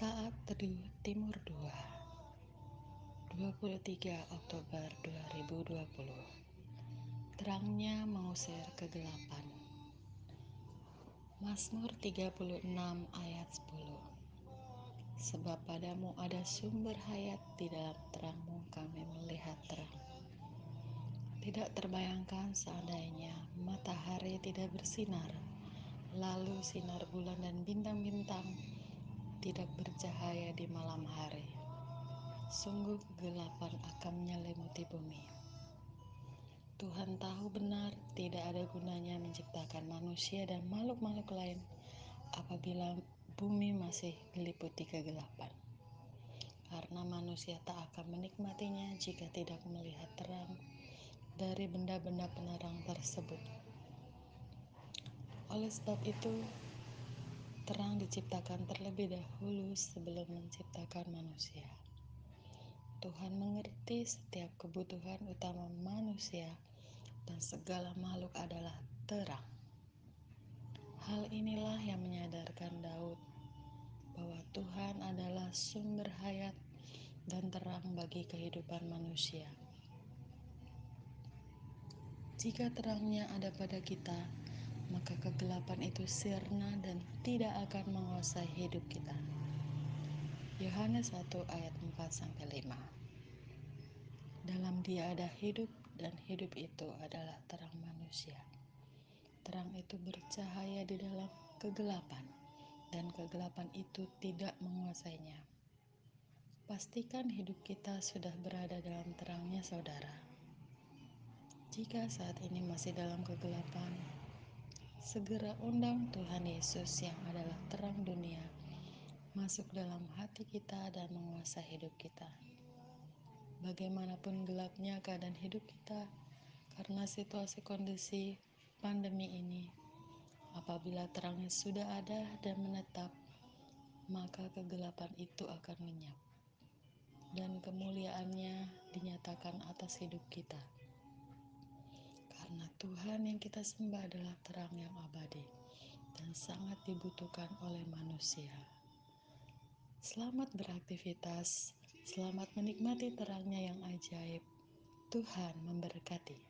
Saat Teduh Timur 2 23 Oktober 2020 Terangnya mengusir kegelapan. Mazmur 36 ayat 10 Sebab padamu ada sumber hayat di dalam terangmu kami melihat terang. Tidak terbayangkan seandainya matahari tidak bersinar Lalu sinar bulan dan bintang-bintang tidak bercahaya di malam hari. Sungguh kegelapan akan menyelimuti bumi. Tuhan tahu benar tidak ada gunanya menciptakan manusia dan makhluk-makhluk lain apabila bumi masih diliputi kegelapan. Karena manusia tak akan menikmatinya jika tidak melihat terang dari benda-benda penerang tersebut. Oleh sebab itu, Terang diciptakan terlebih dahulu sebelum menciptakan manusia. Tuhan mengerti setiap kebutuhan utama manusia dan segala makhluk adalah terang. Hal inilah yang menyadarkan Daud bahwa Tuhan adalah sumber hayat dan terang bagi kehidupan manusia. Jika terangnya ada pada kita, maka kegelapan itu sirna dan tidak akan menguasai hidup kita. Yohanes 1 ayat 4 sampai 5. Dalam Dia ada hidup dan hidup itu adalah terang manusia. Terang itu bercahaya di dalam kegelapan dan kegelapan itu tidak menguasainya. Pastikan hidup kita sudah berada dalam terangnya saudara. Jika saat ini masih dalam kegelapan, Segera undang Tuhan Yesus yang adalah terang dunia masuk dalam hati kita dan menguasai hidup kita. Bagaimanapun gelapnya keadaan hidup kita karena situasi kondisi pandemi ini, apabila terangnya sudah ada dan menetap, maka kegelapan itu akan lenyap dan kemuliaannya dinyatakan atas hidup kita. Karena Tuhan yang kita sembah adalah terang yang abadi dan sangat dibutuhkan oleh manusia. Selamat beraktivitas, selamat menikmati terangnya yang ajaib. Tuhan memberkati.